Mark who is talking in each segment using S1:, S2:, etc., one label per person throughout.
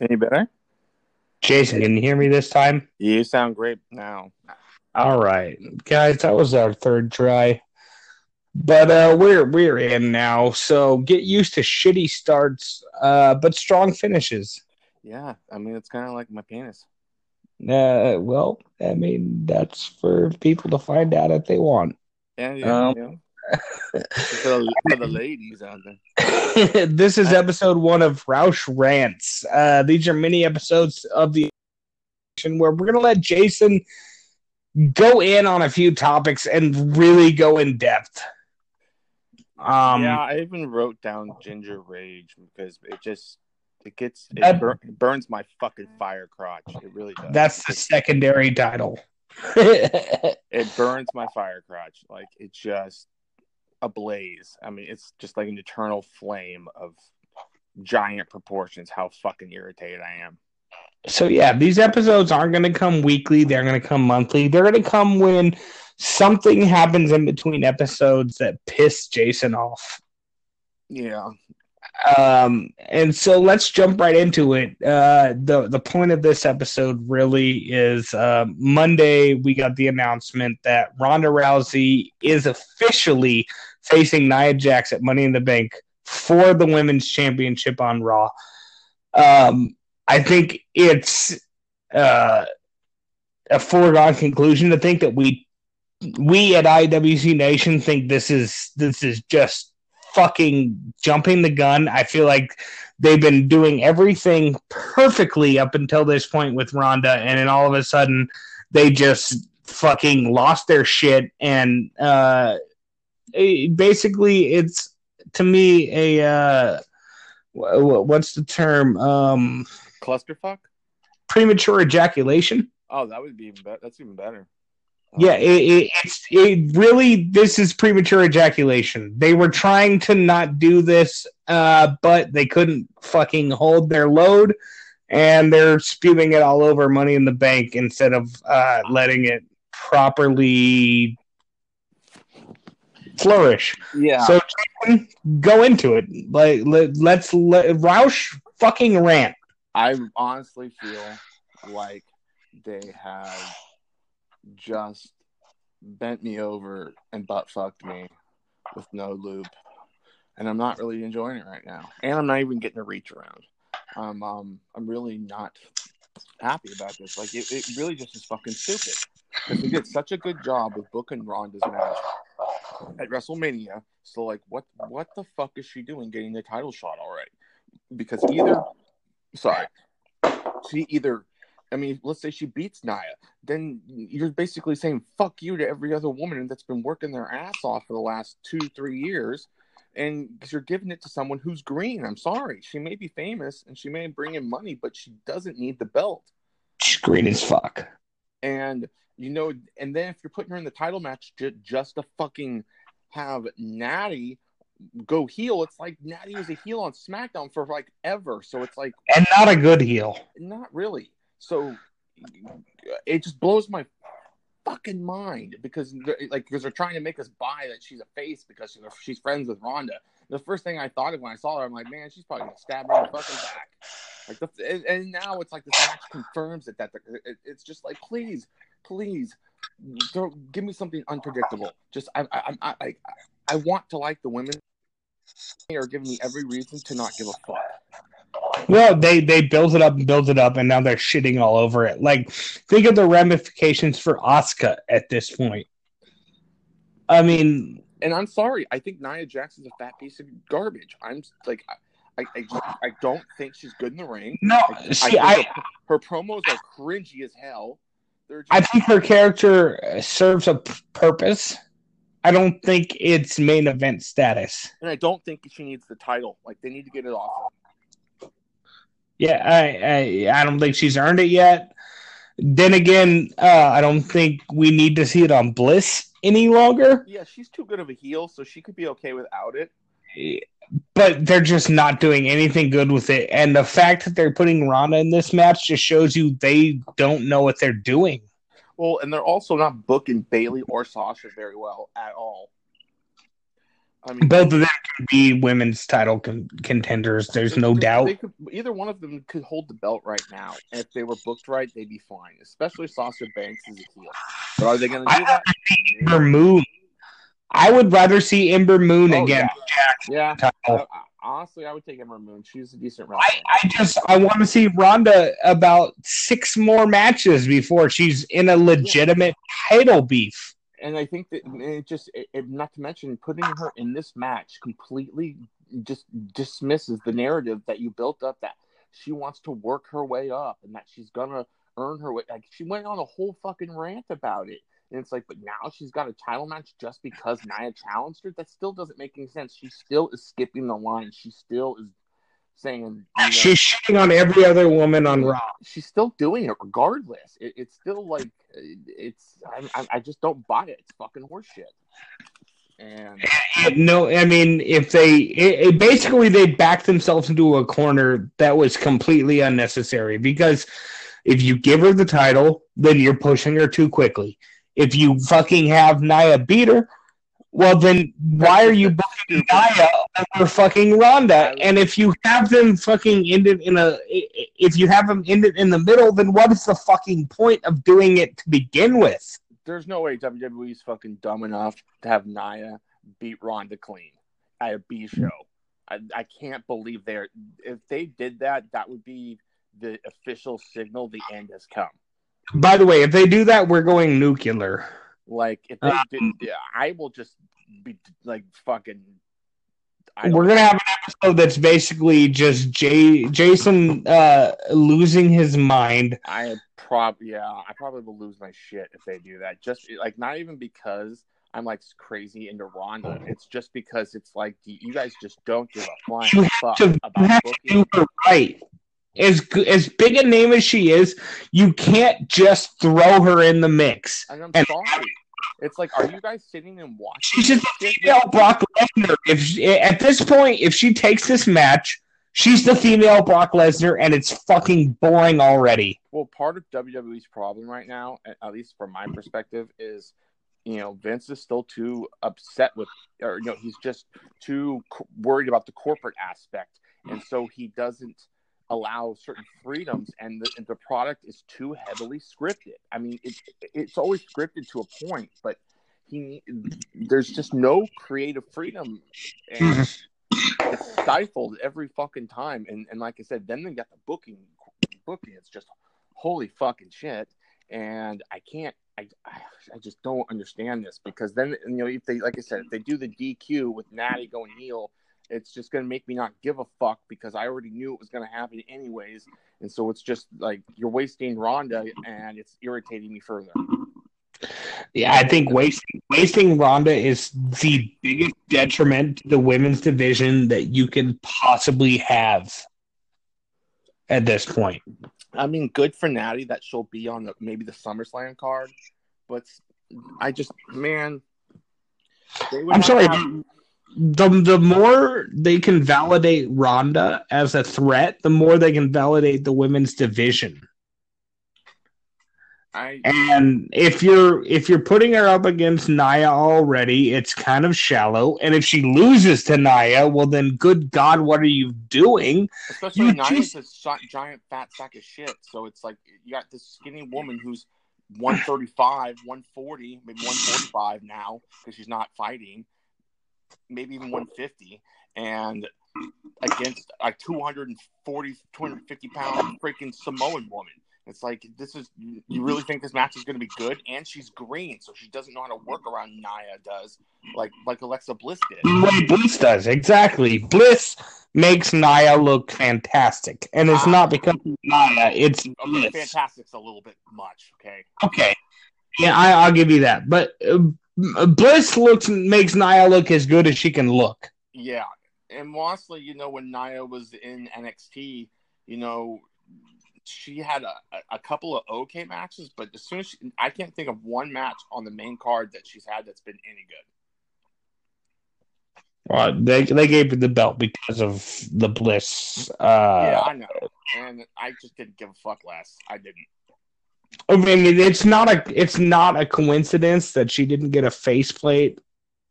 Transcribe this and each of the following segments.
S1: Any better?
S2: Jason, can you hear me this time?
S1: You sound great now.
S2: All right, guys, that was our third try, but uh, we're we're in now. So get used to shitty starts, uh, but strong finishes.
S1: Yeah, I mean it's kind of like my penis.
S2: Uh, well, I mean that's for people to find out if they want.
S1: Yeah, yeah,
S2: Um,
S1: yeah. For, the, for the ladies out there.
S2: this is episode one of Roush Rants. Uh, these are mini episodes of the where we're gonna let Jason go in on a few topics and really go in depth. Um,
S1: yeah, I even wrote down ginger rage because it just it gets it,
S2: That-
S1: bur- it burns my fucking fire crotch. It really does.
S2: that's the secondary title.
S1: it burns my fire crotch. Like it just ablaze. I mean, it's just like an eternal flame of giant proportions. How fucking irritated I am.
S2: so yeah, these episodes aren't going to come weekly. They're going to come monthly. They're going to come when something happens in between episodes that piss Jason off.
S1: Yeah,
S2: Um, and so let's jump right into it. Uh, the the point of this episode really is uh, Monday. We got the announcement that Ronda Rousey is officially facing Nia Jax at Money in the Bank for the women's championship on Raw. Um, I think it's uh, a foregone conclusion to think that we we at IWC Nation think this is this is just fucking jumping the gun. I feel like they've been doing everything perfectly up until this point with Ronda, and then all of a sudden they just fucking lost their shit. And uh, it- basically, it's to me a uh, wh- wh- what's the term? Um,
S1: clusterfuck.
S2: premature ejaculation.
S1: Oh, that would be even better. That's even better.
S2: Yeah, it, it, it's it really. This is premature ejaculation. They were trying to not do this, uh, but they couldn't fucking hold their load, and they're spewing it all over Money in the Bank instead of uh, letting it properly flourish.
S1: Yeah.
S2: So go into it. Like let, let's let Roush fucking rant.
S1: I honestly feel like they have just bent me over and butt fucked me with no lube. And I'm not really enjoying it right now. And I'm not even getting a reach around. Um, um, I'm really not happy about this. Like, it, it really just is fucking stupid. Because they did such a good job with booking Ronda's match at WrestleMania. So, like, what what the fuck is she doing getting the title shot already? Because either sorry. She either, I mean, let's say she beats Nia, then you're basically saying fuck you to every other woman that's been working their ass off for the last two, three years. And you're giving it to someone who's green. I'm sorry. She may be famous and she may bring in money, but she doesn't need the belt.
S2: She's green as fuck.
S1: And, you know, and then if you're putting her in the title match ju- just to fucking have Nattie go heel, it's like Nattie was a heel on SmackDown for like ever. So it's like,
S2: And not a good heel.
S1: not really. So it just blows my fucking mind because they're- like because they're trying to make us buy that she's a face because she's, she's friends with Ronda. The first thing I thought of when I saw her, I'm like, man, she's probably gonna stab her in the fucking back. Like, the, and, and now it's like this match confirms it. That the, it, it's just like, please, please, don't give me something unpredictable. Just I I I I, I want to like the women. They are giving me every reason to not give a fuck.
S2: Well, they they built it up and built it up, and now they're shitting all over it. Like, think of the ramifications for Asuka at this point. I mean,
S1: and I'm sorry. I think Nia Jackson's a fat piece of garbage. I'm like, I, I, I, just- I don't think she's good in the ring.
S2: no.
S1: I,
S2: See,
S1: I
S2: I
S1: her, her promos are cringy as hell. Just,
S2: I think her character uh, serves a p- purpose. I don't think it's main event status.
S1: and I don't think she needs the title. Like they need to get it off.
S2: Yeah, I I, I don't think she's earned it yet. Then again, uh, I don't think we need to see it on Bliss any longer.
S1: Yeah, she's too good of a heel, so she could be okay without it.
S2: But they're just not doing anything good with it. And the fact that they're putting Ronda in this match just shows you they don't know what they're doing.
S1: Well, and they're also not booking Bayley or Sasha very well at all. I mean,
S2: Both of them can be women's title con- contenders. There's no
S1: they-
S2: doubt.
S1: They could, either one of them could hold the belt right now, and if they were booked right, they'd be fine. Especially Sasha Banks is a heel. But are they going to do that?
S2: Ember Moon. I would rather see Ember Moon
S1: Oh,
S2: again.
S1: Yeah. I- I- honestly, I would take Ember Moon. She's a decent
S2: I,
S1: wrestler.
S2: I just I want to see Ronda about six more matches before she's in a legitimate title beef.
S1: and I think that it just, it, it- not to mention, putting her in this match completely just dismisses the narrative that you built up that she wants to work her way up and that she's gonna earn her way. Like she went on a whole fucking rant about it, and it's like, but now she's got a title match just because Nia challenged her. That still doesn't make any sense. She still is skipping the line. She still is saying, you know,
S2: She's shitting on every other woman on Raw.
S1: she's still doing it regardless. It, it's still like it's. I, I, I just don't buy it. It's fucking horseshit. And
S2: No, I mean, if they it, it basically they backed themselves into a corner that was completely unnecessary because if you give her the title, then you're pushing her too quickly. If you fucking have Nia beat her, well, then why are you booking Nia over fucking Ronda? And if you have them fucking end it in a, if you have them end it in the middle, then what is the fucking point of doing it to begin with?
S1: there's no way WWE's fucking dumb enough to have Nia beat Ronda clean at a B show. I, I can't believe they're if they did that, that would be the official signal the end has come.
S2: By the way, if they do that, we're going nuclear.
S1: Like if they
S2: Um,
S1: did, yeah, I will just be like fucking.
S2: We're gonna have an episode that's basically just Jay Jason uh, losing his mind.
S1: I prob yeah, I probably will lose my shit if they do that. Just like not even because I'm like crazy into Ronda. It's just because it's like you guys just don't give a flying
S2: You
S1: fuck
S2: to, you
S1: about
S2: have to
S1: booking.
S2: do her right. As as big a name as she is, you can't just throw her in the mix.
S1: And I'm
S2: and-
S1: sorry. It's like, are you guys sitting and watching?
S2: She's just a female Brock Lesnar. If she- at this point, if she takes this match, she's the female Brock Lesnar, and it's fucking boring already.
S1: Well, part of WWE's problem right now, at at least from my perspective, is you know Vince is still too upset with, or you know he's just too worried about the corporate aspect, and so he doesn't allow certain freedoms, and the, and the product is too heavily scripted. I mean, it, it's always scripted to a point, but he there's just no creative freedom, and mm-hmm. it's stifled every fucking time. And and like I said, then they got the booking booking. It's just holy fucking shit. And I can't. I, I I just don't understand this because then you know if they like I said if they do the DQ with Nattie going heel, it's just gonna make me not give a fuck because I already knew it was gonna happen anyways, and so it's just like you're wasting Ronda and it's irritating me further.
S2: Yeah, I think wasting wasting Ronda is the biggest detriment to the women's division that you can possibly have at this point.
S1: I mean, good for Nattie that she'll be on the, maybe the SummerSlam card, but I just man,
S2: I'm sorry.
S1: to have-
S2: The the more they can validate Ronda as a threat, the more they can validate the women's division.
S1: I
S2: And if you're if you're putting her up against Nia already, it's kind of shallow. And if she loses to Nia, well then good God, what are you doing?
S1: especially
S2: you
S1: Nia's
S2: just-
S1: a giant fat sack of shit. So it's like you got this skinny woman who's 135, 140, maybe 145 now because she's not fighting, maybe even 150, and against a 240, 250 pound freaking Samoan woman. It's like this is you really think this match is going to be good, and she's green, so she doesn't know how to work around Nia does, like like Alexa Bliss did.
S2: Bliss does exactly. Bliss makes Nia look fantastic, and it's
S1: Ah.
S2: not because of Nia. It's
S1: Okay,
S2: Bliss.
S1: Fantastic's a little bit much. Okay,
S2: Okay, yeah, I, I'll give you that. But uh, Bliss looks makes Nia look as good as she can look.
S1: Yeah, and mostly, you know, when Nia was in NXT, you know, she had a, a- a couple of okay matches, but as soon as she, I can't think of one match on the main card that she's had that's been any good.
S2: Well, they they gave her the belt because of the Bliss. Uh,
S1: yeah, I know, and I just didn't give a fuck less. I didn't.
S2: I mean, it's not a it's not a coincidence that she didn't get a faceplate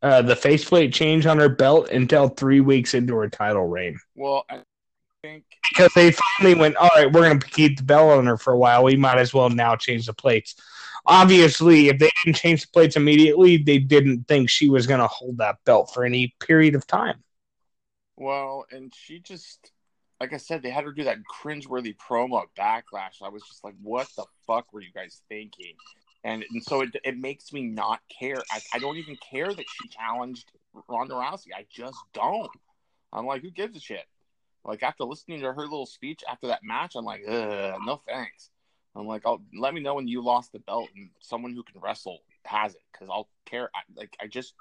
S2: uh, the faceplate change on her belt until three weeks into her title reign.
S1: Well, I think
S2: Because they finally went, all right, we're going to keep the belt on her for a while. We might as well now change the plates. Obviously, if they didn't change the plates immediately, they didn't think she was going to hold that belt for any period of time.
S1: Well, and she just, like I said, they had her do that cringeworthy promo Backlash. I was just like, what the fuck were you guys thinking? And, and so it, it makes me not care. I, I don't even care that she challenged Ronda Rousey. I just don't. I'm like, who gives a shit? Like after listening to her little speech after that match, I'm like, no thanks. I'm like, I'll let me know when you lost the belt and someone who can wrestle has it because I'll care. I, like I just,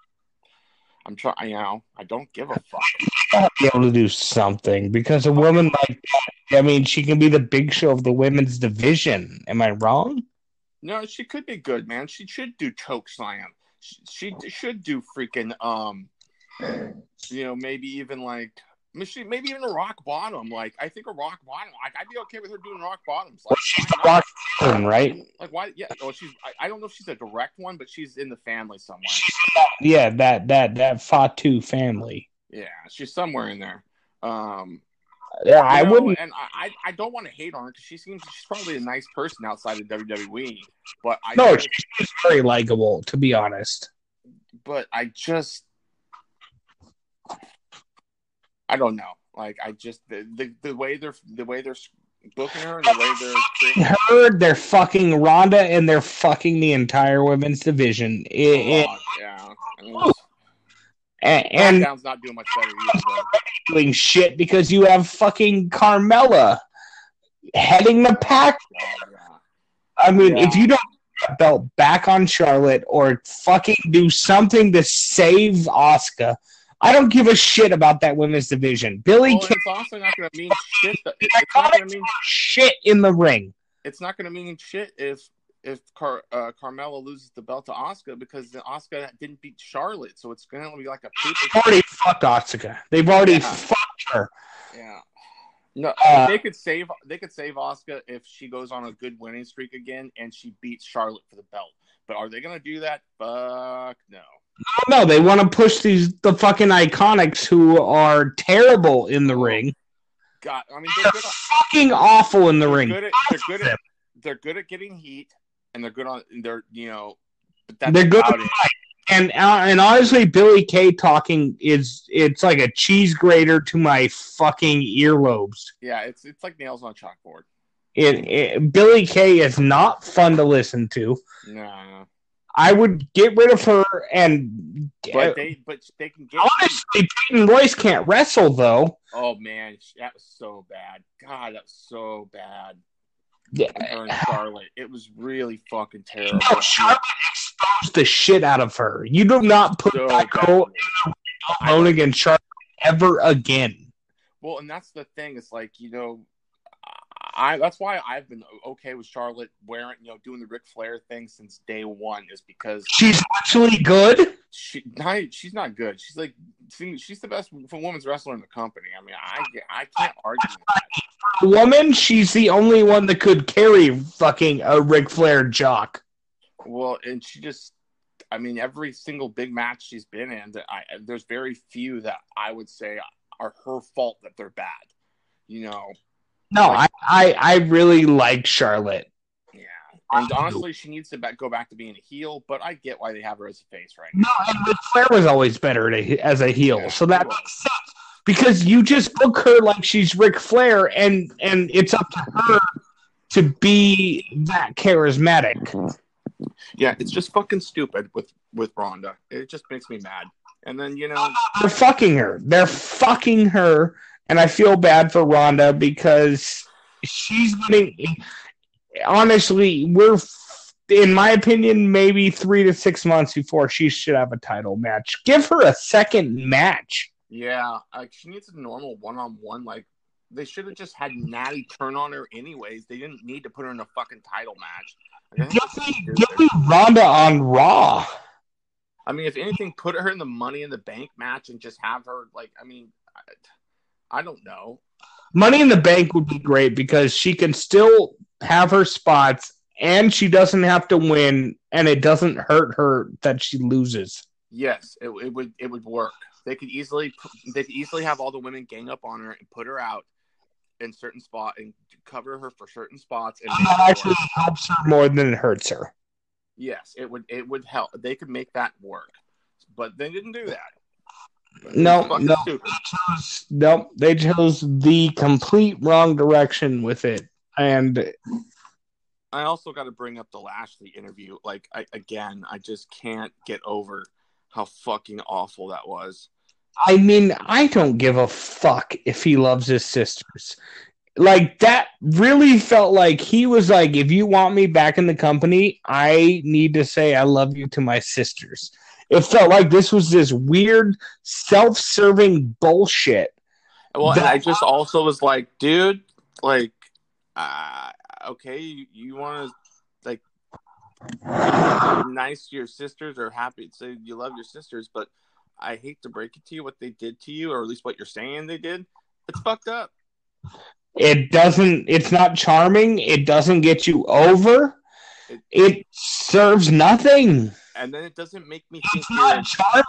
S1: I'm trying. You know, I don't give a fuck.
S2: gotta be able to do something because a woman like that, I mean, she can be the big show of the women's division. Am I wrong?
S1: No, she could be good, man. She should do choke slam. She, she should do freaking um, you know, maybe even like I mean, she, maybe even a rock bottom. Like I think a rock bottom. Like I'd be okay with her doing rock bottoms. Like,
S2: Well, she's the rock Queen, right?
S1: Like why? Yeah. Oh, she's. I, I don't know if she's a direct one, but she's in the family somewhere.
S2: Yeah, that that that Fatu family.
S1: Yeah, she's somewhere in there. Um,
S2: Yeah, I
S1: know,
S2: wouldn't.
S1: and I, I, don't want to hate on her because she seems she's probably a nice person outside of WWE. But I
S2: No,
S1: just,
S2: she's very likable, to be honest.
S1: but I just I don't know. Like I just the, the the way they're the way they're booking her and the way they're creating
S2: Heard they're fucking Ronda and they're fucking the entire women's division. It- it-
S1: Oh, yeah. I mean,
S2: and, and
S1: not doing much better either.
S2: doing shit because you have fucking Carmella heading the pack.
S1: Yeah.
S2: I mean,
S1: Yeah.
S2: if you don't belt back on Charlotte or fucking do something to save Asuka, I don't give a shit about that women's division. Billie
S1: Well,
S2: Kay
S1: it's also not going to mean shit. It's not going to mean
S2: shit in the ring.
S1: it's not going to mean shit if if Car, uh, Carmella loses the belt to Asuka because Asuka didn't beat Charlotte, so it's going to be like a
S2: They've already fucked Asuka. They've already
S1: Yeah.
S2: fucked her.
S1: Yeah. No,
S2: Uh,
S1: they could save they could save Asuka if she goes on a good winning streak again and she beats Charlotte for the belt. But are they going to do that? Fuck no.
S2: No, they want to push these the fucking iconics who are terrible in the ring.
S1: God, I mean
S2: They're
S1: they're good. At,
S2: fucking awful in the ring.
S1: good at, they're good at they're good at getting heat and they're good on they're you know. But that's
S2: They're good. And uh, and honestly, Billie Kay talking is it's like a cheese grater to my fucking earlobes.
S1: Yeah, it's it's like nails on a chalkboard.
S2: It, it Billie Kay is not fun to listen to.
S1: No,
S2: I would get rid of her and
S1: but they but they can get.
S2: honestly, Peyton Royce can't wrestle though.
S1: Oh man, that was so bad. God, that was so bad.
S2: Yeah.
S1: And Charlotte, it was really fucking terrible.
S2: No, Charlotte exposed the shit out of her. You do not put
S1: So
S2: that girl alone against Charlotte ever again.
S1: Well, and that's the thing. It's like you know, I that's why I've been okay with Charlotte wearing you know doing the Ric Flair thing since day one is because
S2: She's actually good.
S1: she not, she's not good. She's like she's the best women's wrestler in the company. I mean, I I can't argue with that.
S2: Woman, she's the only one that could carry fucking a Ric Flair jock.
S1: Well, and she just. I mean, every single big match she's been in, I, there's very few that I would say are her fault that they're bad. You know,
S2: No, I, I, I really like Charlotte.
S1: Yeah, and honestly, she needs to back, go back to being a heel. But I get why they have her as a face right now.
S2: No, and Ric Flair was always better a, as a heel,
S1: Yeah,
S2: so that makes sense. Because you just book her like she's Ric Flair, and and it's up to her to be that charismatic.
S1: Yeah, it's just fucking stupid with with Ronda. It just makes me mad. And then you know,
S2: They're fucking her. They're fucking her, and I feel bad for Ronda because she's getting. Honestly, we're, in my opinion, maybe three to six months before she should have a title match. Give her a second match.
S1: yeah, like she needs a normal one on one. Like they should have just had Nattie turn on her anyways. They didn't need to put her in a fucking title match. Like, I think
S2: Give me, give me Ronda on Raw.
S1: I mean, if anything, put her in the Money in the Bank match and just have her like. I mean, I, I don't know.
S2: Money in the Bank would be great because she can still have her spots and she doesn't have to win, and it doesn't hurt her that she loses.
S1: Yes, it, it would it would work. They could easily they could easily have all the women gang up on her and put her out in certain spot and cover her for certain spots. And
S2: that actually helps her more than it hurts her.
S1: Yes, it would it would help. They could make that work, but they didn't do that.
S2: No, no, they chose, no, they chose the complete wrong direction with it, and
S1: I also got to bring up the Lashley interview. Like, I, again, I just can't get over how fucking awful that was.
S2: I mean, I don't give a fuck if he loves his sisters. Like that really felt like he was like, if you want me back in the company, I need to say I love you to my sisters. It felt like this was this weird self-serving bullshit.
S1: Well, that- and I just also was like, dude, like, uh, okay, you, you want to like nice to your sisters or happy to say you love your sisters, but I hate to break it to you what they did to you, or at least what you're saying they did. It's fucked up.
S2: It doesn't. It's not charming. It doesn't get you over. It, it serves nothing.
S1: And then it doesn't make me think it's not charming.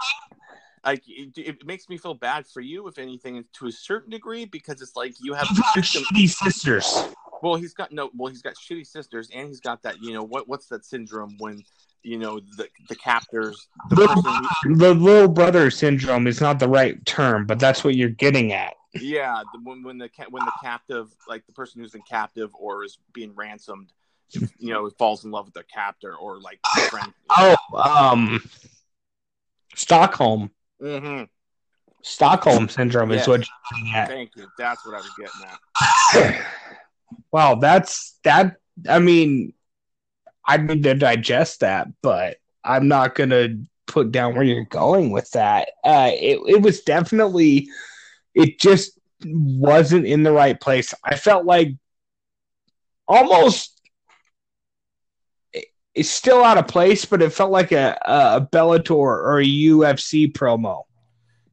S1: Like it, it, makes me feel bad for you, if anything, to a certain degree, because it's like you have
S2: shitty sisters.
S1: Well, he's got no. Well, he's got shitty sisters, and he's got that. You know what? What's that syndrome when you know the the captors the,
S2: little, who, the little brother syndrome is not the right term, but that's what you're getting at.
S1: Yeah, the, when when the when the captive, like the person who's in captive or is being ransomed, you know, falls in love with their captor or like friend.
S2: Oh, um, Stockholm.
S1: Mm-hmm.
S2: Stockholm syndrome yes. is what you're
S1: getting at. Thank you. That's what I was getting
S2: at. wow, that's that. I mean, I need to digest that, but I'm not gonna put down where you're going with that. Uh, it it was definitely, it just wasn't in the right place. I felt like almost it's still out of place, but it felt like a, a Bellator or a UFC promo.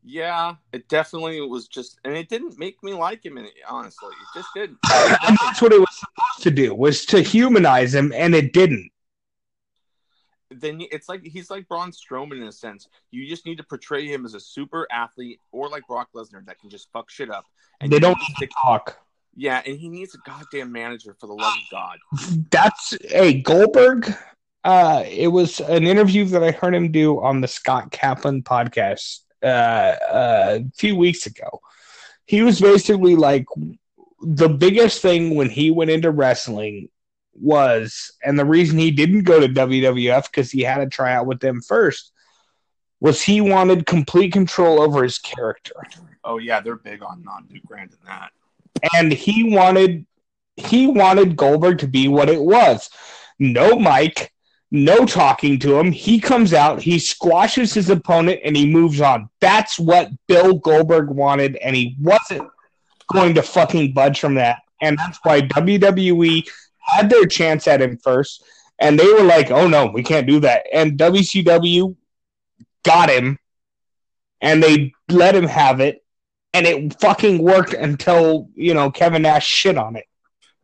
S1: Yeah, it definitely was just, and it didn't make me like him. Honestly, it just didn't.
S2: and that's what it was supposed to do was to humanize him, and it didn't.
S1: Then it's like he's like Braun Strowman in a sense. You just need to portray him as a super athlete, or like Brock Lesnar that can just fuck shit up.
S2: And they don't need to talk.
S1: Yeah, and he needs a goddamn manager for the love of God.
S2: That's a hey, Goldberg. Uh, it was an interview that I heard him do on the Scott Kaplan podcast uh, uh, a few weeks ago. He was basically like the biggest thing when he went into wrestling was, and the reason he didn't go to WWF because he had to try out with them first, was he wanted complete control over his character.
S1: Oh yeah, they're big on Duke granted that.
S2: And he wanted he wanted Goldberg to be what it was. No mic, no talking to him. He comes out, he squashes his opponent, and he moves on. That's what Bill Goldberg wanted, and he wasn't going to fucking budge from that. And that's why WWE had their chance at him first, and they were like, oh no, we can't do that. And WCW got him, and they let him have it, and it fucking worked until, you know, Kevin Nash shit on it.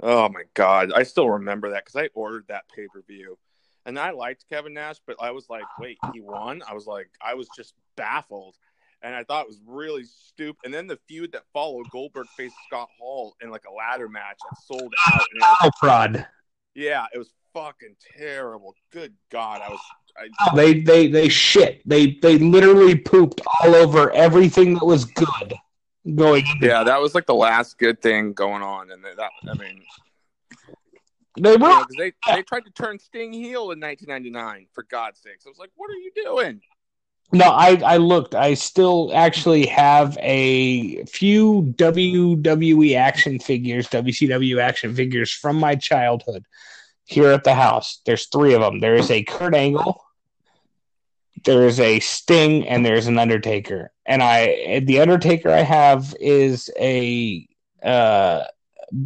S1: Oh my God. I still remember that because I ordered that pay per view and I liked Kevin Nash, but I was like, wait, he won? I was like, I was just baffled. And I thought it was really stupid. And then the feud that followed, Goldberg faced Scott Hall in like a ladder match that sold out.
S2: Oh, prod.
S1: Yeah, it was fucking terrible. Good God, I was. I,
S2: oh, they they they shit. They they literally pooped all over everything that was good going.
S1: Yeah, that was like the last good thing going on, and that I mean,
S2: they were.
S1: You they they tried to turn Sting heel in 1999. For God's sakes, I was like, "What are you doing?"
S2: No, I I looked. I still actually have a few WWE action figures, WCW action figures from my childhood here at the house. There's three of them. There is a Kurt Angle, there is a Sting, and there's an Undertaker. And I the Undertaker I have is a uh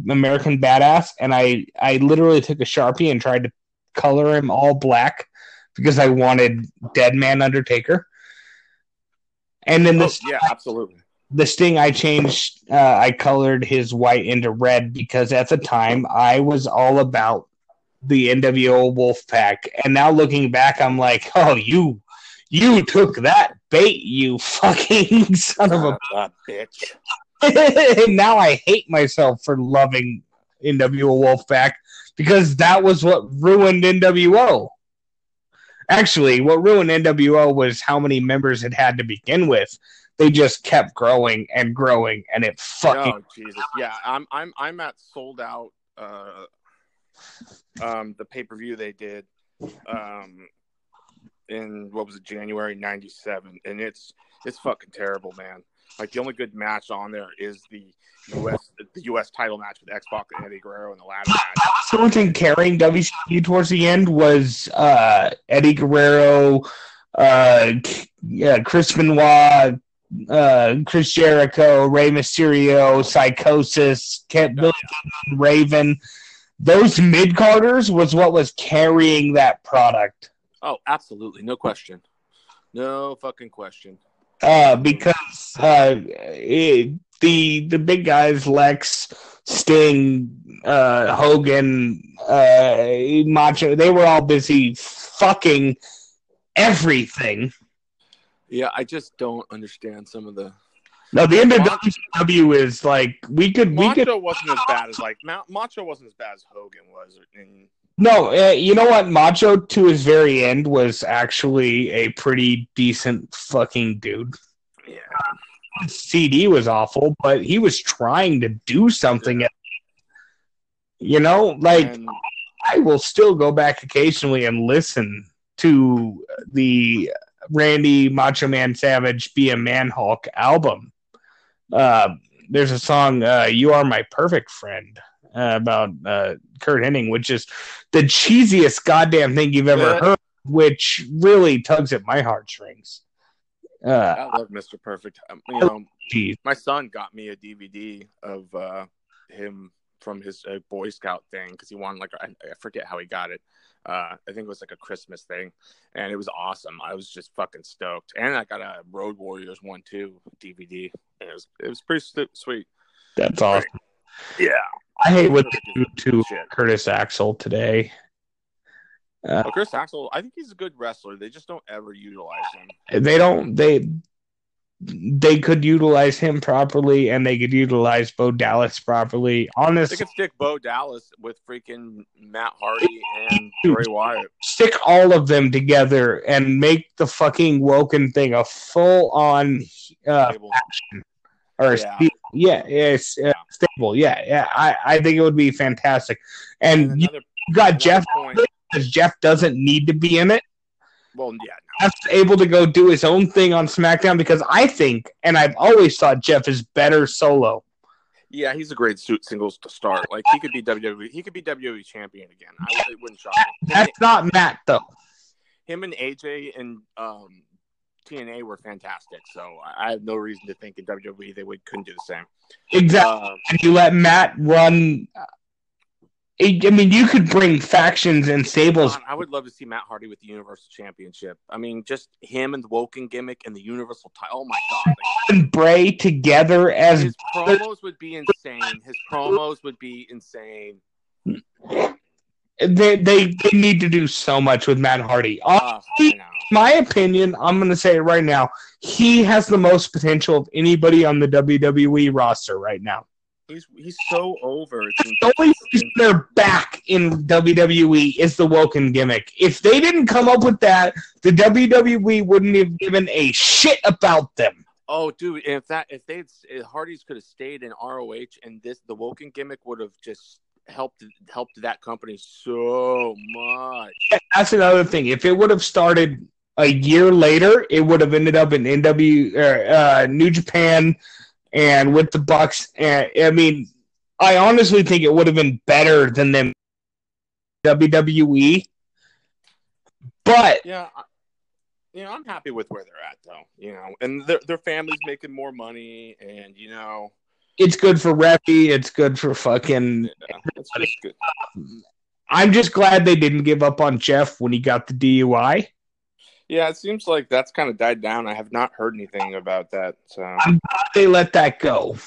S2: American Badass, and I I literally took a sharpie and tried to color him all black because I wanted Dead Man Undertaker. And then this,
S1: oh, yeah, absolutely.
S2: The Sting, I changed. Uh, I colored his white into red because at the time I was all about the NWO Wolfpack, and now looking back, I'm like, oh, you You took that bait, you fucking son of a
S1: Ah, bitch.
S2: and now I hate myself for loving NWO Wolfpack because that was what ruined NWO. Actually, what ruined NWO was how many members it had to begin with. They just kept growing and growing, and it fucking
S1: Oh Jesus, yeah. I'm I'm I'm at sold out. Uh, um, the pay per view they did, um, in what was it January '97, and it's it's fucking terrible, man. Like the only good match on there is the U.S. the U.S. title match with X Pac and Eddie Guerrero in the ladder match.
S2: the only thing carrying WCW towards the end was uh, Eddie Guerrero, uh, yeah, Chris Benoit, uh, Chris Jericho, Rey Mysterio, Psicosis, Kent Billy Raven. Those mid carders was what was carrying that product.
S1: Oh, absolutely, no question, no fucking question.
S2: Uh, because uh, it, the the big guys, Lex, Sting, uh, Hogan, uh, Macho, they were all busy fucking everything.
S1: Yeah, I just don't understand some of the.
S2: No, the end of
S1: Macho-
S2: WCW is like we could we could
S1: Macho wasn't as bad as like Ma- Macho wasn't as bad as Hogan was. And
S2: no, uh, you know what? Macho to his very end was actually a pretty decent fucking dude.
S1: yeah,
S2: CD was awful, but he was trying to do something. You know, like
S1: and,
S2: I will still go back occasionally and listen to the Randy Macho Man Savage Be a Man Hulk album. Uh, there's a song, uh, You Are My Perfect Friend, uh, about uh, Curt Hennig, which is the cheesiest goddamn thing you've ever heard, which really tugs at my heartstrings. Uh,
S1: I love Mr. Perfect. Um, you know,
S2: geez.
S1: my son got me a DVD of uh, him from his uh, Boy Scout thing because he wanted like I, I forget how he got it. Uh, I think it was like a Christmas thing, and it was awesome. I was just fucking stoked, and I got a Road Warriors one too DVD. It was it was pretty sweet.
S2: That's awesome.
S1: Yeah,
S2: I hate what they do to
S1: Shit.
S2: Curtis Axel today. Uh,
S1: Well, Curtis Axel, I think he's a good wrestler. They just don't ever utilize him.
S2: they don't they they could utilize him properly and they could utilize Bo Dallas properly. Honestly, they
S1: could stick Bo Dallas with freaking Matt Hardy and Bray Wyatt.
S2: stick all of them together and make the fucking Woken thing a full on uh,
S1: Stable.
S2: Or
S1: Yeah.
S2: yeah, yeah, it's uh, stable. Yeah, yeah. I, I think it would be fantastic. And
S1: And
S2: you
S1: another,
S2: got
S1: another
S2: Jeff
S1: point.
S2: because Jeff doesn't need to be in it.
S1: Well, yeah, no.
S2: Jeff's able to go do his own thing on SmackDown because I think, and I've always thought Jeff is better solo.
S1: Yeah, he's a great suit singles to start. Like he could be WWE. He could be WWE champion again. I, it wouldn't shock me.
S2: That's not Matt though.
S1: him and AJ and um, TNA were fantastic. So I have no reason to think in WWE they would couldn't do the same.
S2: Exactly.
S1: Um,
S2: And you let Matt run. I I mean, you could bring factions and stables.
S1: I would love to see Matt Hardy with the Universal Championship. I mean, just him and the Woken gimmick and the Universal title. Oh my god!
S2: And Bray together as
S1: his promos would be insane. His promos would be insane.
S2: They, they they need to do so much with Matt Hardy. Uh, my opinion, I'm going to say it right now. He has the most potential of anybody on the WWE roster right now.
S1: He's he's so over. It's
S2: The only reason they're back in WWE is the Woken gimmick. If they didn't come up with that, the WWE wouldn't have given a shit about them.
S1: Oh, dude! If that if they if Hardy's could have stayed in ROH and this the Woken gimmick would have just helped helped that company so much.
S2: That's another thing. If it would have started a year later, it would have ended up in NW or, uh, New Japan and with the Bucks. And I mean, I honestly think it would have been better than them WWE. But
S1: Yeah, I- you know I'm happy with where they're at though. You know, and their their family's making more money, and you know
S2: it's good for Reby. It's good for fucking.
S1: yeah, good.
S2: I'm just glad they didn't give up on Jeff when he got the DUI.
S1: Yeah, it seems like that's kind of died down. I have not heard anything about that. So
S2: They let that go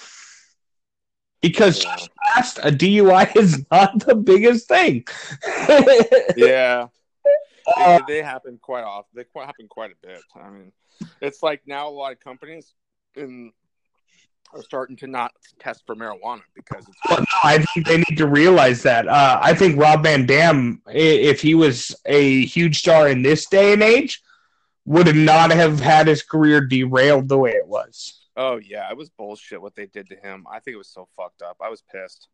S2: because
S1: yeah.
S2: fast a DUI is not the biggest thing.
S1: yeah. They,
S2: Uh,
S1: they happen quite often. They quite happen quite a bit. I mean, it's like now a lot of companies in are starting to not test for marijuana because it's
S2: Well, no, I think they need to realize that. Uh, I think Rob Van Dam, if he was a huge star in this day and age, would not have had his career derailed the way it was.
S1: oh yeah, it was bullshit what they did to him. I think it was so fucked up. I was pissed.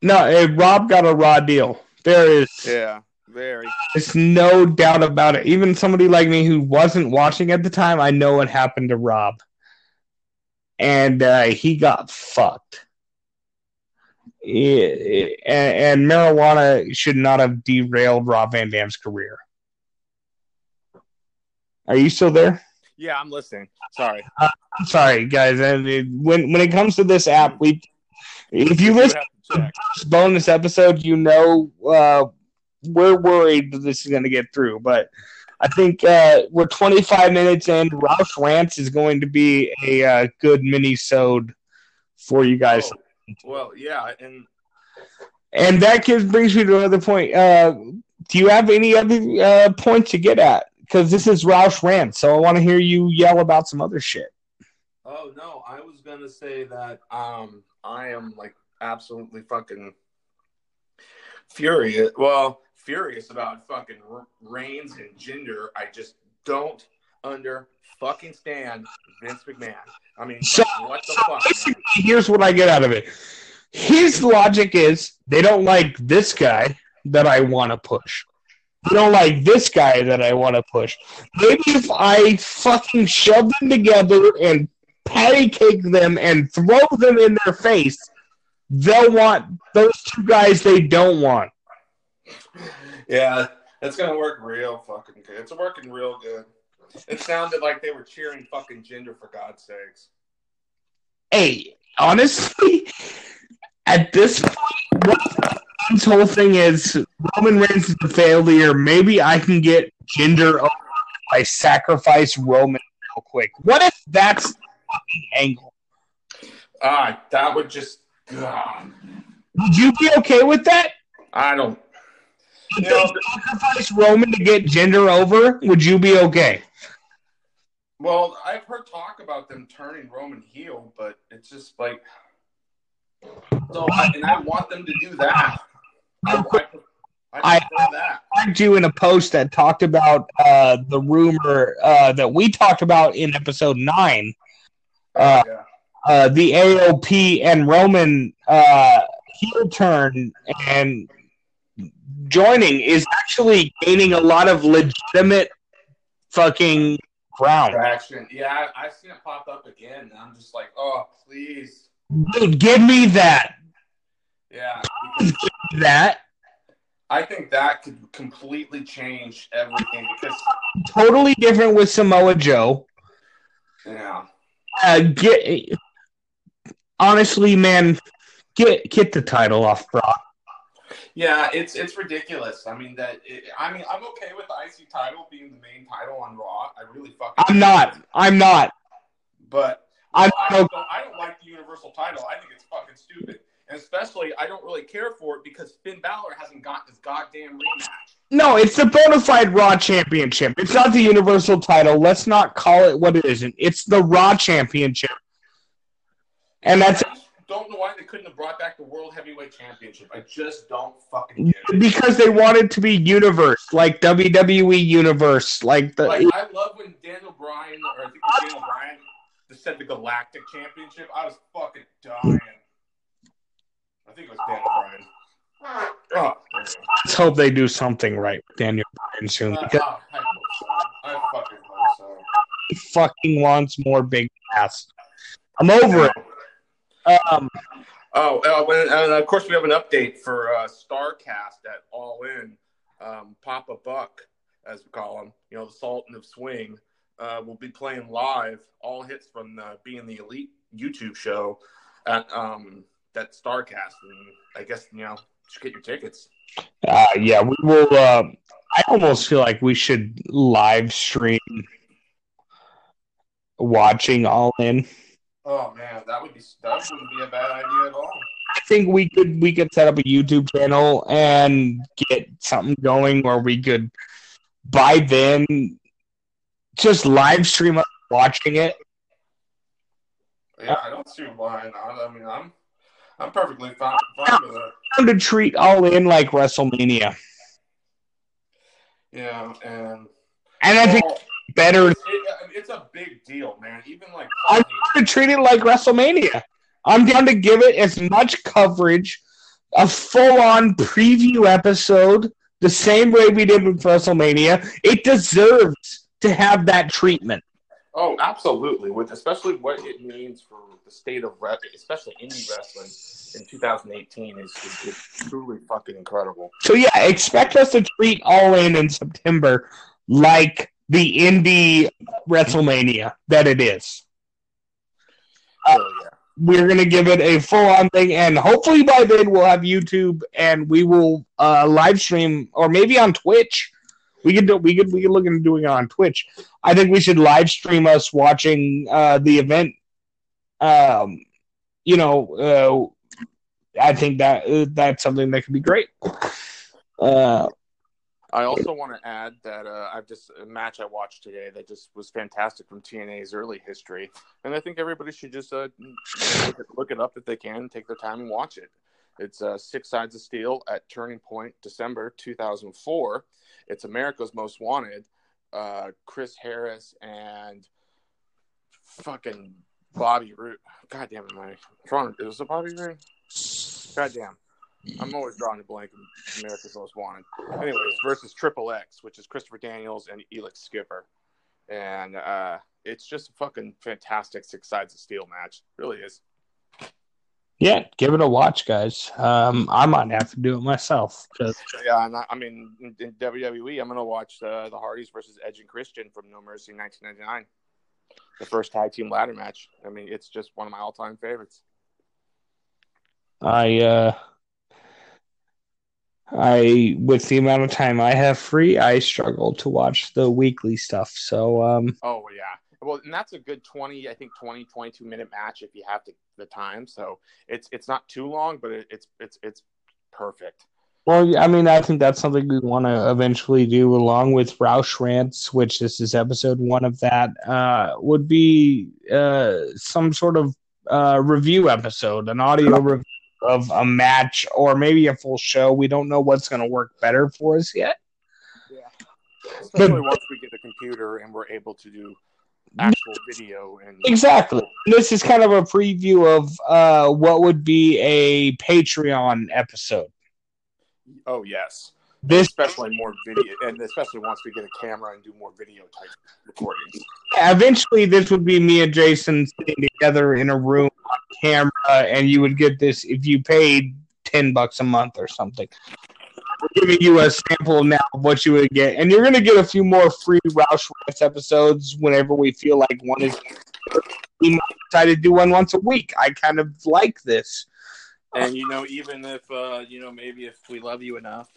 S2: No, eh, Rob got a raw deal. There is
S1: Yeah, very.
S2: there's no doubt about it. Even somebody like me who wasn't watching at the time, I know what happened to Rob. And uh, he got fucked. And, and marijuana should not have derailed Rob Van Dam's career. Are you still there?
S1: Yeah, I'm listening. Sorry.
S2: I'm sorry, guys. And when when it comes to this app, we if you listen
S1: to
S2: this bonus episode, you know uh, we're worried that this is going to get through. But I think uh, we're 25 minutes in. Roush Rants is going to be a uh, good mini-sode for you guys.
S1: Oh, well, yeah, and
S2: And that gives, brings me to another point. Uh, do you have any other uh, points to get at? Because this is Roush Rants, so I want to hear you yell about some other shit.
S1: Oh no, I was gonna say that um I am like absolutely fucking furious. Well, furious about fucking Reigns and Jinder. I just don't under fucking stand Vince McMahon. I mean,
S2: So-
S1: what the
S2: so
S1: fuck?
S2: Here's what I get out of it. His logic is they don't like this guy that I want to push. They don't like this guy that I want to push. Maybe if I fucking shove them together and patty cake them and throw them in their face, they'll want those two guys they don't want.
S1: Yeah, it's gonna work real fucking good. It's working real good. It sounded like they were cheering fucking Jinder for God's sakes.
S2: Hey, honestly, at this point, what this whole thing is Roman Reigns is a failure. Maybe I can get Jinder over if I sacrifice Roman real quick. What if that's the fucking angle?
S1: Ah, that would just. God,
S2: Would you be okay with that?
S1: I don't.
S2: If they sacrifice Roman to get Jinder over, would you be okay?
S1: Well, I've heard talk about them turning Roman heel, but it's just like so, I, and I want them to do that. I, I, I
S2: tagged you in a post that talked about uh, the rumor uh, that we talked about in episode nine. Uh,
S1: yeah.
S2: uh, the AOP and Roman uh, heel turn and joining is actually gaining a lot of legitimate fucking ground.
S1: Traction. Yeah, I, I've seen it pop up again. And I'm just like, oh, please.
S2: Dude, give me that.
S1: Yeah,
S2: That
S1: I think that could completely change everything. Because
S2: totally different with Samoa Joe.
S1: yeah,
S2: Uh, get honestly, man, get get the title off Brock.
S1: Yeah, it's it's ridiculous. I mean that. It, I mean, I'm okay with the IC title being the main title on Raw. I really fucking.
S2: I'm not. I'm not.
S1: But
S2: I'm
S1: I don't, I don't like the Universal title. I think it's fucking stupid. And especially, I don't really care for it because Finn Balor hasn't got his goddamn rematch.
S2: No, it's the bona fide Raw Championship. It's not the Universal title. Let's not call it what it isn't. It's the Raw Championship. And that's
S1: don't know why they couldn't have brought back the World Heavyweight Championship. I just don't fucking get it.
S2: because they wanted to be universe, like WWE Universe, like the
S1: Like, I love when Daniel Bryan, or I think it was Daniel Bryan, said the Galactic Championship. I was fucking dying. I think it was Daniel Bryan. Oh,
S2: let's hope they do something right with Daniel Bryan soon
S1: uh,
S2: because
S1: oh, I. I fucking hope so.
S2: he fucking wants more big ass. I'm over it. Um,
S1: Oh, uh, when, and of course, we have an update for uh, Starcast at All In. Um, Papa Buck, as we call him, you know, the Sultan of Swing, uh, will be playing live all hits from the Being the Elite YouTube show at um, that Starcast. And I guess, you know, just get your tickets.
S2: uh, yeah, we will. Uh, I almost feel like we should live stream watching All In.
S1: Oh, man, that would be that wouldn't be a bad idea at all.
S2: I think we could we could set up a YouTube channel and get something going where we could by then, just live stream watching it.
S1: Yeah, I don't see why not. I mean, I'm I'm perfectly fine, fine with it.
S2: Time to treat all in like WrestleMania,
S1: Yeah, and
S2: and I think
S1: Well,
S2: better
S1: it, it's a big deal, man. Even like
S2: I'm down to treat it like WrestleMania. I'm down to give it as much coverage, a full on preview episode, the same way we did with WrestleMania. It deserves to have that treatment.
S1: Oh, absolutely. With especially what it means for the state of especially indie wrestling in 2018 is, is, is truly fucking incredible.
S2: So, yeah, expect us to treat All In in September like the indie WrestleMania that it is.
S1: So, yeah.
S2: We're going to give it a full on thing, and hopefully by then we'll have YouTube and we will uh, live stream, or maybe on Twitch. We could do, we could we could look into doing it on Twitch. I think we should live stream us watching uh, the event. Um, you know, uh, I think that uh, that's something that could be great. Uh,
S1: I also want to add that uh, I've just a match I watched today that just was fantastic from TNA's early history, and I think everybody should just uh, look, it, look it up if they can, take their time and watch it. It's uh, Six Sides of Steel at Turning Point, December 2004. It's America's Most Wanted. Uh, Chris Harris and fucking Bobby Roode. God damn it, my. Is it Bobby Roode? God damn. I'm always drawing a blank in America's Most Wanted. Anyways, versus Triple X, which is Christopher Daniels and Elix Skipper. And uh, it's just a fucking fantastic Six Sides of Steel match. It really is.
S2: yeah, give it a watch, guys. Um, I might have to do it myself. 'cause-
S1: Yeah, and I, I mean, in, in WWE, I'm going to watch uh, the Hardys versus Edge and Christian from No Mercy 1999. The first tag team ladder match. I mean, it's just one of my all time favorites.
S2: I uh I with the amount of time I have free, I struggle to watch the weekly stuff. So um
S1: Oh yeah. Well, and that's a good 20, I think 20 22 minute match if you have the, the time. So it's it's not too long, but it, it's it's it's perfect.
S2: well I mean I think that's something we want to eventually do along with Roush Rants, which this is episode one of that, uh would be uh some sort of uh review episode, an audio review of a match or maybe a full show. We don't know what's gonna work better for us yet. Yeah.
S1: Especially once we get a computer and we're able to do actual video and
S2: Exactly. This is kind of a preview of uh, what would be a Patreon episode.
S1: oh yes.
S2: This
S1: Especially more video and especially once we get a camera and do more video type recordings.
S2: eventually this would be me and Jason sitting together in a room on camera, and you would get this if you paid ten bucks a month or something. We're giving you a sample now of what you would get, and you're going to get a few more free Roush Rants episodes whenever we feel like one is. We might decide to do one once a week. I kind of like this.
S1: And you know, even if uh, you know, maybe if we love you enough,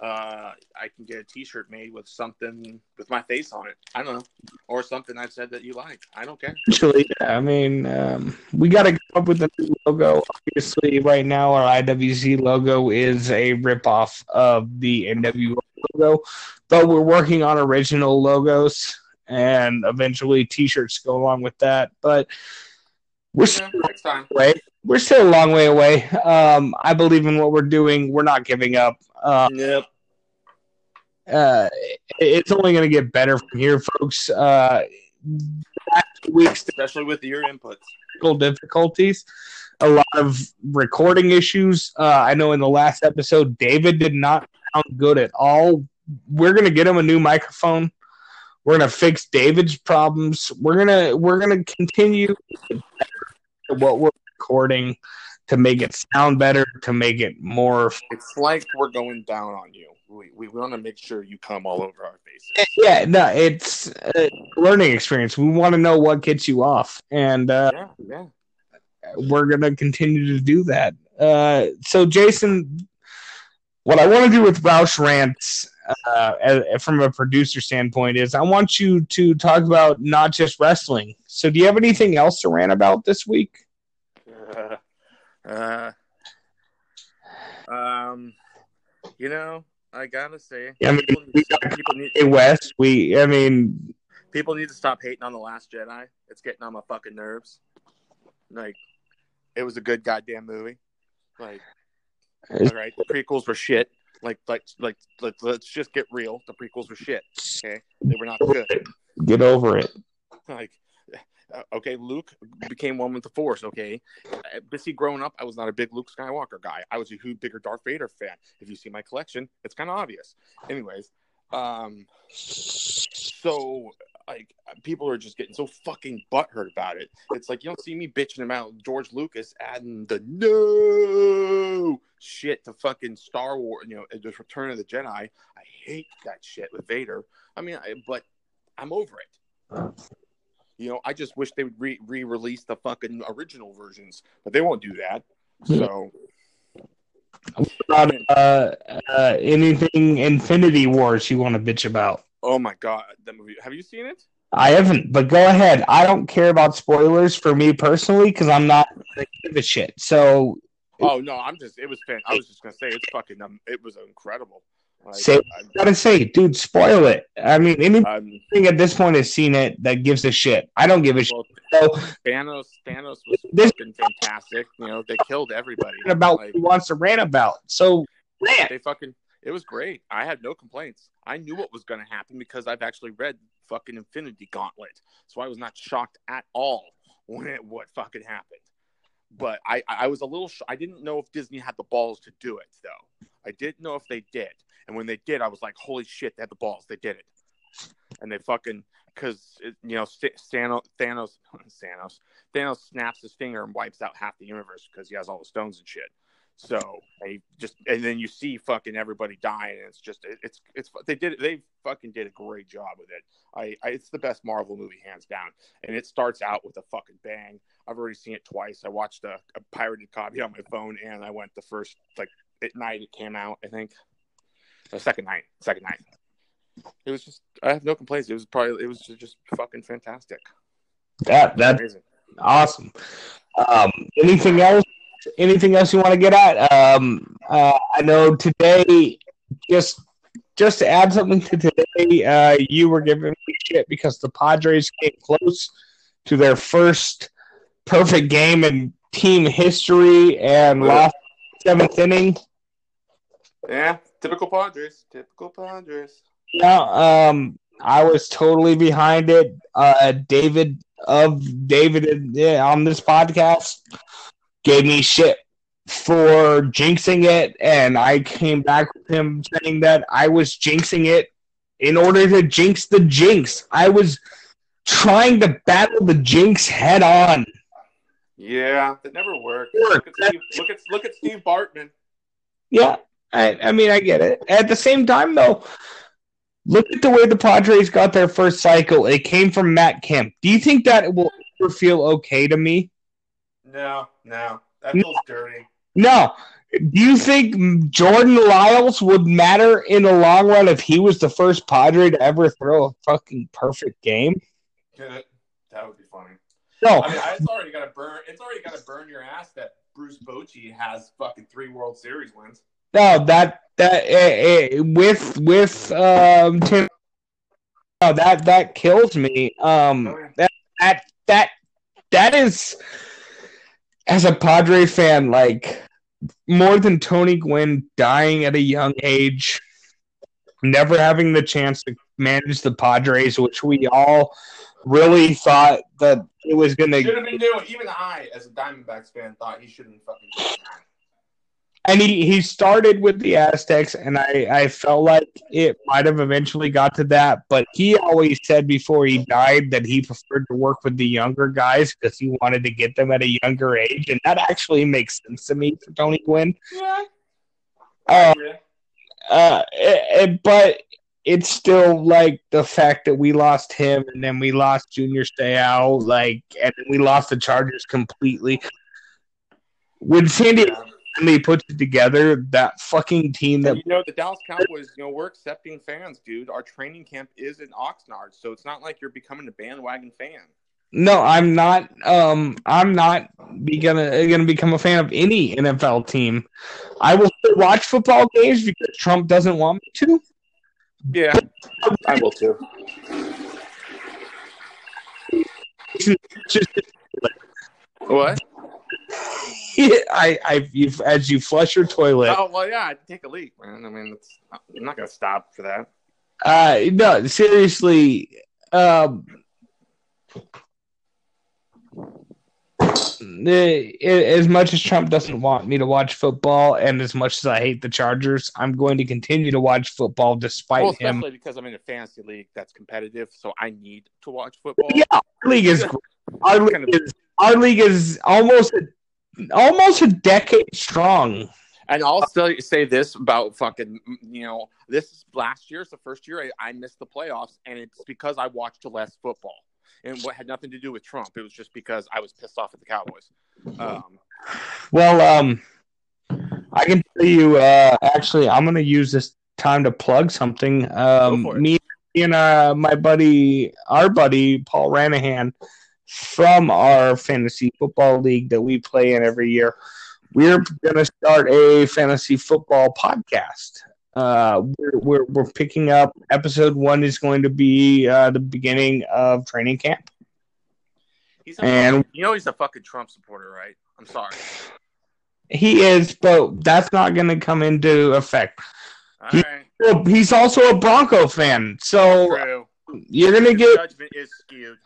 S1: uh, I can get a T-shirt made with something with my face on it. I don't know, or something I've said that you like. I don't care.
S2: Actually, I mean, um, we got to come up with a new logo. Obviously, right now our IWC logo is a ripoff of the NWO logo, but we're working on original logos, and eventually T-shirts go along with that. But we're still
S1: next time.
S2: away. We're still a long way away. Um, I believe in what we're doing. We're not giving up. Uh,
S1: Yep.
S2: uh, it's only going to get better from here, folks. Uh, last week's
S1: Especially with your inputs.
S2: difficulties, a lot of recording issues. Uh, I know in the last episode, David did not sound good at all. We're gonna get him a new microphone. We're gonna fix David's problems. We're gonna we're gonna continue what we're recording to make it sound better, to make it more.
S1: It's like we're going down on you. We, we want to make sure you come all over our faces.
S2: Yeah, no, it's a learning experience. We want to know what gets you off, and uh,
S1: Yeah, yeah.
S2: we're gonna continue to do that. Uh, so, Jason, what I want to do with Roush rants, uh, from a producer standpoint, is I want you to talk about not just wrestling. So, do you have anything else to rant about this week?
S1: Uh, uh, um, you know, I gotta say,
S2: I mean,
S1: people, need,
S2: got
S1: people need
S2: West, we, I mean,
S1: people need to stop hating on the Last Jedi. It's getting on my fucking nerves. Like, it was a good goddamn movie. Like, all right, the prequels were shit. Like, like, like, let's let's just get real. The prequels were shit. Okay, they were not good.
S2: get over it.
S1: Like, uh, okay, Luke became one with the Force. Okay, busy growing up, I was not a big Luke Skywalker guy. I was a huge bigger Darth Vader fan. If you see my collection, it's kind of obvious. Anyways, um, so like people are just getting so fucking butthurt about it. It's like you don't see me bitching about George Lucas adding the no shit to fucking Star Wars, you know, just Return of the Jedi. I hate that shit with Vader. I mean, I, but I'm over it. You know, I just wish they would re release the fucking original versions, but they won't do that. So
S2: About, uh, uh, anything Infinity Wars you want to bitch about?
S1: Oh my god, that movie! Have you seen it?
S2: I haven't, but go ahead. I don't care about spoilers for me personally because I'm not gonna give a shit. So
S1: Oh no, I'm just. It was fan. I was just gonna say it's fucking. Um, it was incredible. Like,
S2: Say- gotta say, dude, spoil it. I mean, anything
S1: um,
S2: at this point has seen it that gives a shit. I don't give a shit. So
S1: Thanos. Thanos was
S2: This-
S1: fucking fantastic. You know, they killed everybody.
S2: about
S1: Like,
S2: he wants to rant about. So rant.
S1: they fucking. It was great. I had no complaints. I knew what was gonna happen because I've actually read fucking Infinity Gauntlet, so I was not shocked at all when it what fucking happened. But I, I was a little. Sh- I didn't know if Disney had the balls to do it, though. I didn't know if they did, and when they did, I was like, "Holy shit, they had the balls! They did it!" And they fucking because you know Thanos, Thanos, Thanos, Thanos snaps his finger and wipes out half the universe because he has all the stones and shit. So they just and then you see fucking everybody dying, and it's just it, it's it's they did they fucking did a great job with it. I, I it's the best Marvel movie hands down, and it starts out with a fucking bang. I've already seen it twice. I watched a, a pirated copy on my phone, and I went the first like at night it came out. I think the second night, second night. It was just I have no complaints. It was probably it was just fucking fantastic.
S2: That that's awesome. Um, anything else? Anything else you want to get at? Um, uh, I know today, just just to add something to today, uh, you were giving me shit because the Padres came close to their first perfect game in team history and lost seventh inning.
S1: Yeah, typical Padres. Typical Padres.
S2: Yeah, um, I was totally behind it. Uh, David of David yeah, on this podcast gave me shit for jinxing it, and I came back with him saying that I was jinxing it in order to jinx the jinx. I was trying to battle the jinx head on.
S1: Yeah, that never worked. Look at Steve, look at look at Steve Bartman.
S2: Yeah, I, I mean, I get it. At the same time, though, look at the way the Padres got their first cycle. It came from Matt Kemp. Do you think that it will ever feel okay to me?
S1: No, no, that feels dirty.
S2: No. Do you think Jordan Lyles would matter in the long run if he was the first Padre to ever throw a fucking perfect game?
S1: That would be funny.
S2: No.
S1: I mean, it's already got to burn. It's already got to burn your ass that Bruce Bochy has fucking three World Series wins.
S2: No, that that eh, eh, with with um Tim, no, that that kills me. Um, that that that that is as a Padre fan, like more than Tony Gwynn dying at a young age, never having the chance to manage the Padres, which we all really thought that it was going to.
S1: Even I, as a Diamondbacks fan, thought he shouldn't fucking.
S2: And he, he started with the Aztecs, and I, I felt like it might have eventually got to that. But he always said before he died that he preferred to work with the younger guys because he wanted to get them at a younger age. And that actually makes sense to me for Tony Gwynn.
S1: Yeah.
S2: Uh,
S1: Yeah.
S2: uh, it, it- but it's still like the fact that we lost him and then we lost Junior Seau, like, and then we lost the Chargers completely. When San Diego finally puts it together, that fucking team that
S1: you know the Dallas Cowboys. You know we're accepting fans, dude. Our training camp is in Oxnard, so it's not like you're becoming a bandwagon fan.
S2: No, I'm not. Um, I'm not be gonna gonna become a fan of any NFL team. I will still watch football games because Trump doesn't want me to.
S1: Yeah, I will too. What?
S2: I, I, you, as you flush your toilet.
S1: Oh well, yeah. I'd take a leak, man. I mean, it's, I'm not gonna stop for that.
S2: Uh, no, seriously. Um, the, as much as Trump doesn't want me to watch football, and as much as I hate the Chargers, I'm going to continue to watch football despite
S1: Well,
S2: him.
S1: especially because I'm in a fantasy league that's competitive, so I need to watch football.
S2: Yeah, our league is great. Our
S1: Kind
S2: league
S1: of-
S2: is, our league is almost a, almost a decade strong.
S1: And I'll still say this about fucking, you know, this last year is the first year I, I missed the playoffs, and it's because I watched less football. And what had nothing to do with Trump. It was just because I was pissed off at the Cowboys. Um,
S2: Well, um, I can tell you. Uh, actually, I'm going to use this time to plug something. Um,
S1: Go for it.
S2: me, me and uh, my buddy, our buddy Paul Ranahan, from our fantasy football league that we play in every year, we're going to start a fantasy football podcast. Uh, we're, we're we're picking up. Episode one is going to be uh, the beginning of training camp.
S1: he's a
S2: And-
S1: you know he's a fucking Trump supporter, right? I'm sorry.
S2: He is, but that's not going to come into effect.
S1: All
S2: He-
S1: right,
S2: Well, he's also a Bronco fan, so
S1: true.
S2: you're gonna get
S1: judgment is skewed.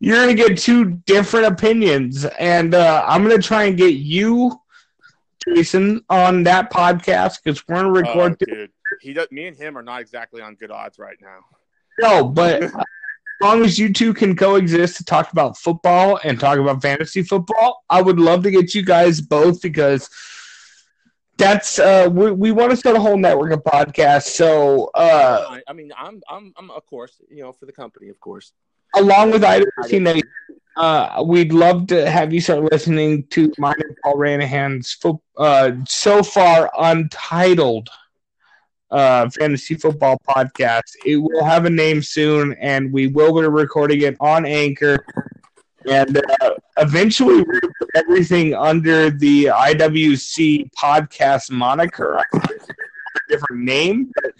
S2: You're gonna get two different opinions, and uh, I'm gonna try and get you, Jason, on that podcast because we're gonna
S1: Oh,
S2: record.
S1: dude, he does. Me and him are not exactly on good odds right now.
S2: no, but as long as you two can coexist to talk about football and talk about fantasy football, I would love to get you guys both because. That's uh, we, we want to start a whole network of podcasts. So uh,
S1: I, I mean, I'm, I'm, I'm, of course, you know, for the company, of course.
S2: Along with Idaho Team Uh, we'd love to have you start listening to mine and Paul Ranahan's fo- uh, so far untitled uh, fantasy football podcast. It will have a name soon, and we will be recording it on Anchor. And uh, eventually, we're going to put everything under the IWC podcast moniker. I think it's a different name, but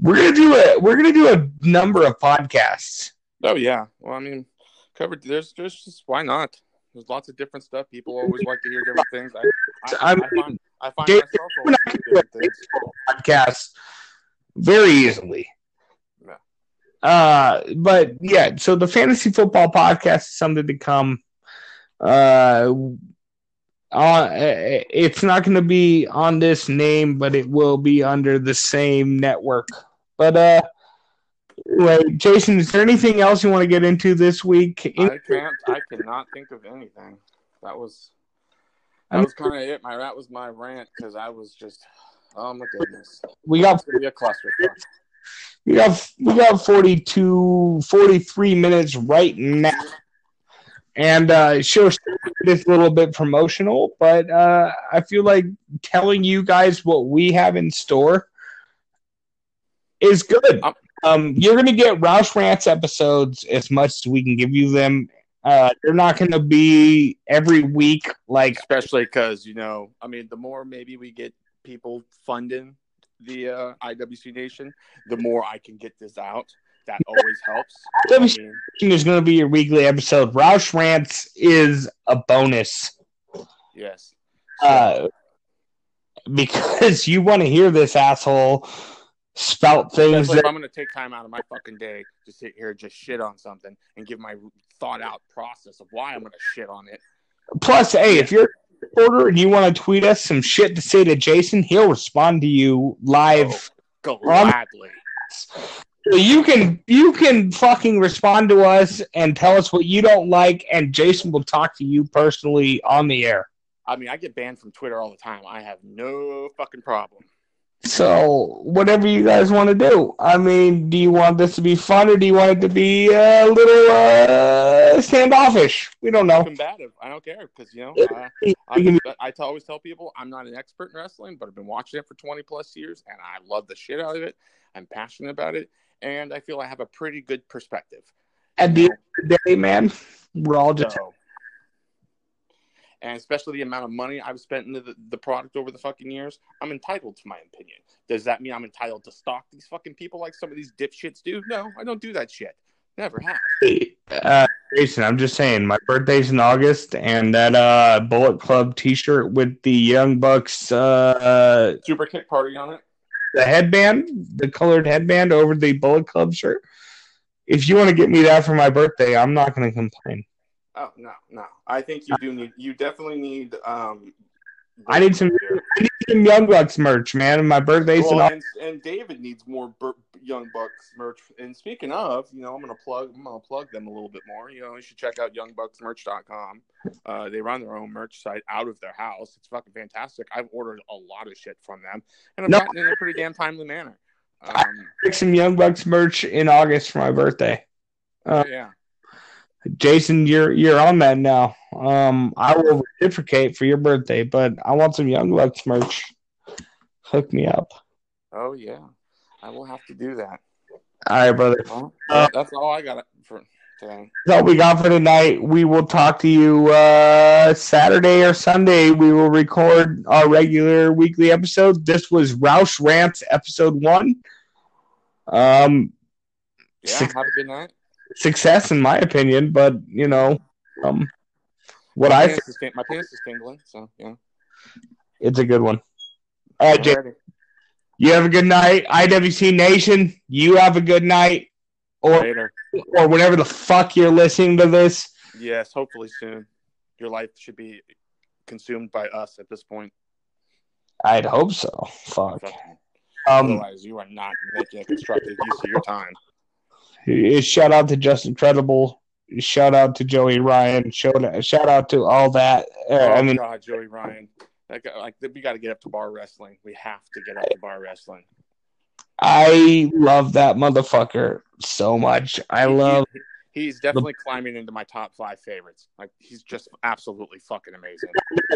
S2: we're gonna do a we're gonna do a number of podcasts.
S1: Oh yeah. Well, I mean, covered. There's, there's just why not? There's lots of different stuff. People always like to hear different things. I, I,
S2: I
S1: I, find, I find
S2: Dave,
S1: myself
S2: you
S1: always
S2: I
S1: doing
S2: can do a
S1: different things.
S2: baseball very easily.
S1: Yeah.
S2: Uh, but yeah, so the fantasy football podcast is something to come. Uh, uh, it's not going to be on this name, but it will be under the same network. But uh, anyway, Jason, is there anything else you want to get into this week?
S1: I can't. I cannot think of anything. That was. That was kind of it. My that was my rant because I was just. Oh my goodness.
S2: we got
S1: be a clusterfuck.
S2: We got we got 42, 43 minutes right now. And uh sure it's a little bit promotional, but uh I feel like telling you guys what we have in store is good.
S1: Um,
S2: Um you're gonna get Roush Rants episodes as much as we can give you them. Uh they're not gonna be every week like
S1: especially because you know i mean the more maybe we get people funding the uh, iwc nation the more i can get this out that always helps I
S2: IWC
S1: mean,
S2: is gonna be your weekly episode. Roush Rants is a bonus.
S1: yes So,
S2: uh, because you want to hear this asshole spout things that
S1: i'm gonna take time out of my fucking day to sit here and just shit on something and give my thought out process of why i'm gonna shit on it.
S2: Plus hey if you're a reporter and you want to tweet us some shit to say to jason he'll respond to you live oh,
S1: gladly.
S2: So you can you can fucking respond to us and tell us what you don't like and jason will talk to you personally on the air.
S1: I mean i get banned from twitter all the time. I have no fucking problem
S2: so whatever you guys want to do i mean do you want this to be fun or do you want it to be a little uh standoffish we don't know
S1: combative. I don't care because you know uh, I, I always tell people I'm not an expert in wrestling, but I've been watching it for 20 plus years, and I love the shit out of it. I'm passionate about it, and I feel I have a pretty good perspective.
S2: At the end of the day, man, we're all just
S1: So, and especially the amount of money I've spent into the, the product over the fucking years, I'm entitled to my opinion. Does that mean I'm entitled to stalk these fucking people like some of these dipshits do? No, I don't do that shit. Never have.
S2: uh, Jason. I'm just saying, my birthday's in August, and that uh, Bullet Club T-shirt with the Young Bucks, uh,
S1: Super kick party on it.
S2: the headband, the colored headband over the Bullet Club shirt. If you want to get me that for my birthday, I'm not going to complain.
S1: Oh no, no. I think you do need. You definitely need. Um,
S2: I need some, I need some Young Bucks merch, man. My birthday's
S1: Well, and, and David needs more Bur- Young Bucks merch. And speaking of, you know, I'm gonna plug. I'm gonna plug them a little bit more. You know, you should check out YoungBucksMerch.com. Uh, they run their own merch site out of their house. It's fucking fantastic. I've ordered a lot of shit from them, and I've
S2: No.
S1: gotten in a pretty damn timely manner. Um,
S2: Pick some Young Bucks merch in August for my birthday. Uh,
S1: yeah,
S2: Jason, you're you're on that now. Um, I will reciprocate for your birthday, but I want some Young Bucks merch. Hook me up.
S1: oh yeah, I will have to do that.
S2: All right, brother.
S1: Well, that's all I got for today.
S2: That's all we got for tonight. We will talk to you uh, Saturday or Sunday. We will record our regular weekly episode. This was Roush Rants episode one. Um,
S1: Yeah,
S2: Six-
S1: have a good night.
S2: Success in my opinion, but you know, um, what
S1: my
S2: I
S1: is ting- my pants is tingling, so yeah.
S2: it's a good one. All right, Jay, you have a good night. IWC Nation, you have a good night, or
S1: Later.
S2: or whenever the fuck you're listening to this.
S1: Yes, hopefully soon. Your life should be consumed by us at this point.
S2: I'd hope so. Fuck. Um,
S1: Otherwise, you are not making a constructive use of your time.
S2: Shout out to Justin Credible. Shout out to Joey Ryan. Shout shout out to all that. Uh,
S1: oh
S2: I mean,
S1: God, Joey Ryan. That guy, like we got to get up to bar wrestling. We have to get up to bar wrestling.
S2: I love that motherfucker so much. I love.
S1: he- he's definitely climbing into my top five favorites. Like he's just absolutely fucking amazing.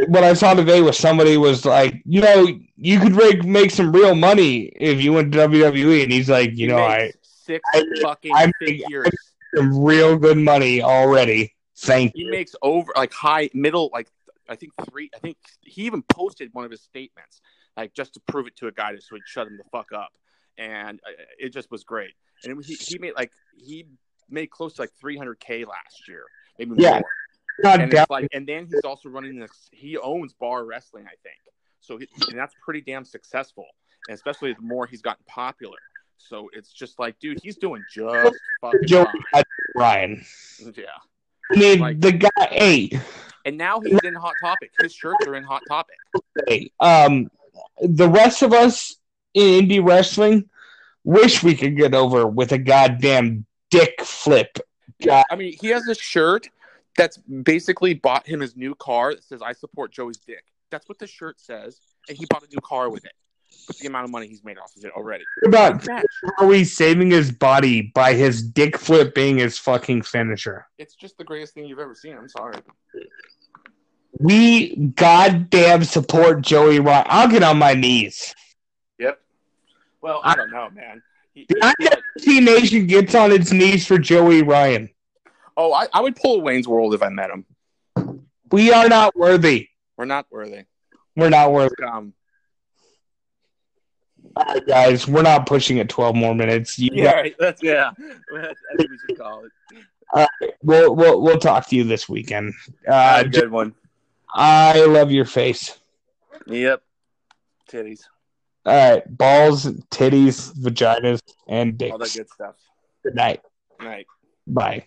S2: What I saw today was somebody was like, you know, you could make make some real money if you went to WWE, and he's like, you
S1: He
S2: know, I
S1: makes six
S2: I-
S1: fucking
S2: I make-
S1: figures.
S2: some real good money already. Thank
S1: He
S2: you.
S1: He makes over like high middle like I think three. I think he even posted one of his statements like just to prove it to a guy just so he'd shut him the fuck up, and uh, it just was great. And it was, he he made like he made close to like 300k last year, maybe
S2: Yeah.
S1: more.
S2: Not
S1: And like, and then he's also running this. He owns Bar Wrestling, I think. So he, and that's pretty damn successful, and especially the more he's gotten popular. So it's just like, dude, he's doing just fucking fine.
S2: Ryan.
S1: Yeah.
S2: I mean,
S1: Like-
S2: the guy. Hey,
S1: And now he's in Hot Topic. His shirts are in Hot Topic.
S2: hey, um, the rest of us in indie wrestling wish we could get over with a goddamn dick flip.
S1: Yeah, I mean, he has a shirt that's basically bought him his new car that says "I support Joey's dick." That's what the shirt says, and he bought a new car with it. With the amount of money he's made off of it already.
S2: What about
S1: Match.
S2: are we saving his body by his dick flip being his fucking finisher?
S1: It's just the greatest thing you've ever seen. I'm sorry.
S2: We goddamn support Joey Ryan. I'll get on my knees.
S1: Yep. Well, I don't know, man. He-
S2: The
S1: he-
S2: IWC Nation gets on its knees for Joey Ryan.
S1: oh, I, I would pull a Wayne's World if I met him.
S2: We are not worthy.
S1: We're not worthy.
S2: We're not worthy.
S1: Um,
S2: All right, guys, we're not pushing it 12 more minutes. You
S1: yeah, right, that's yeah. That's what we should call it.
S2: we'll, we'll we'll talk to you this weekend. Uh,
S1: good one.
S2: I love your face.
S1: Yep. Titties.
S2: All right, balls, titties, vaginas, and dicks.
S1: All that good stuff.
S2: Good night.
S1: Night.
S2: Bye.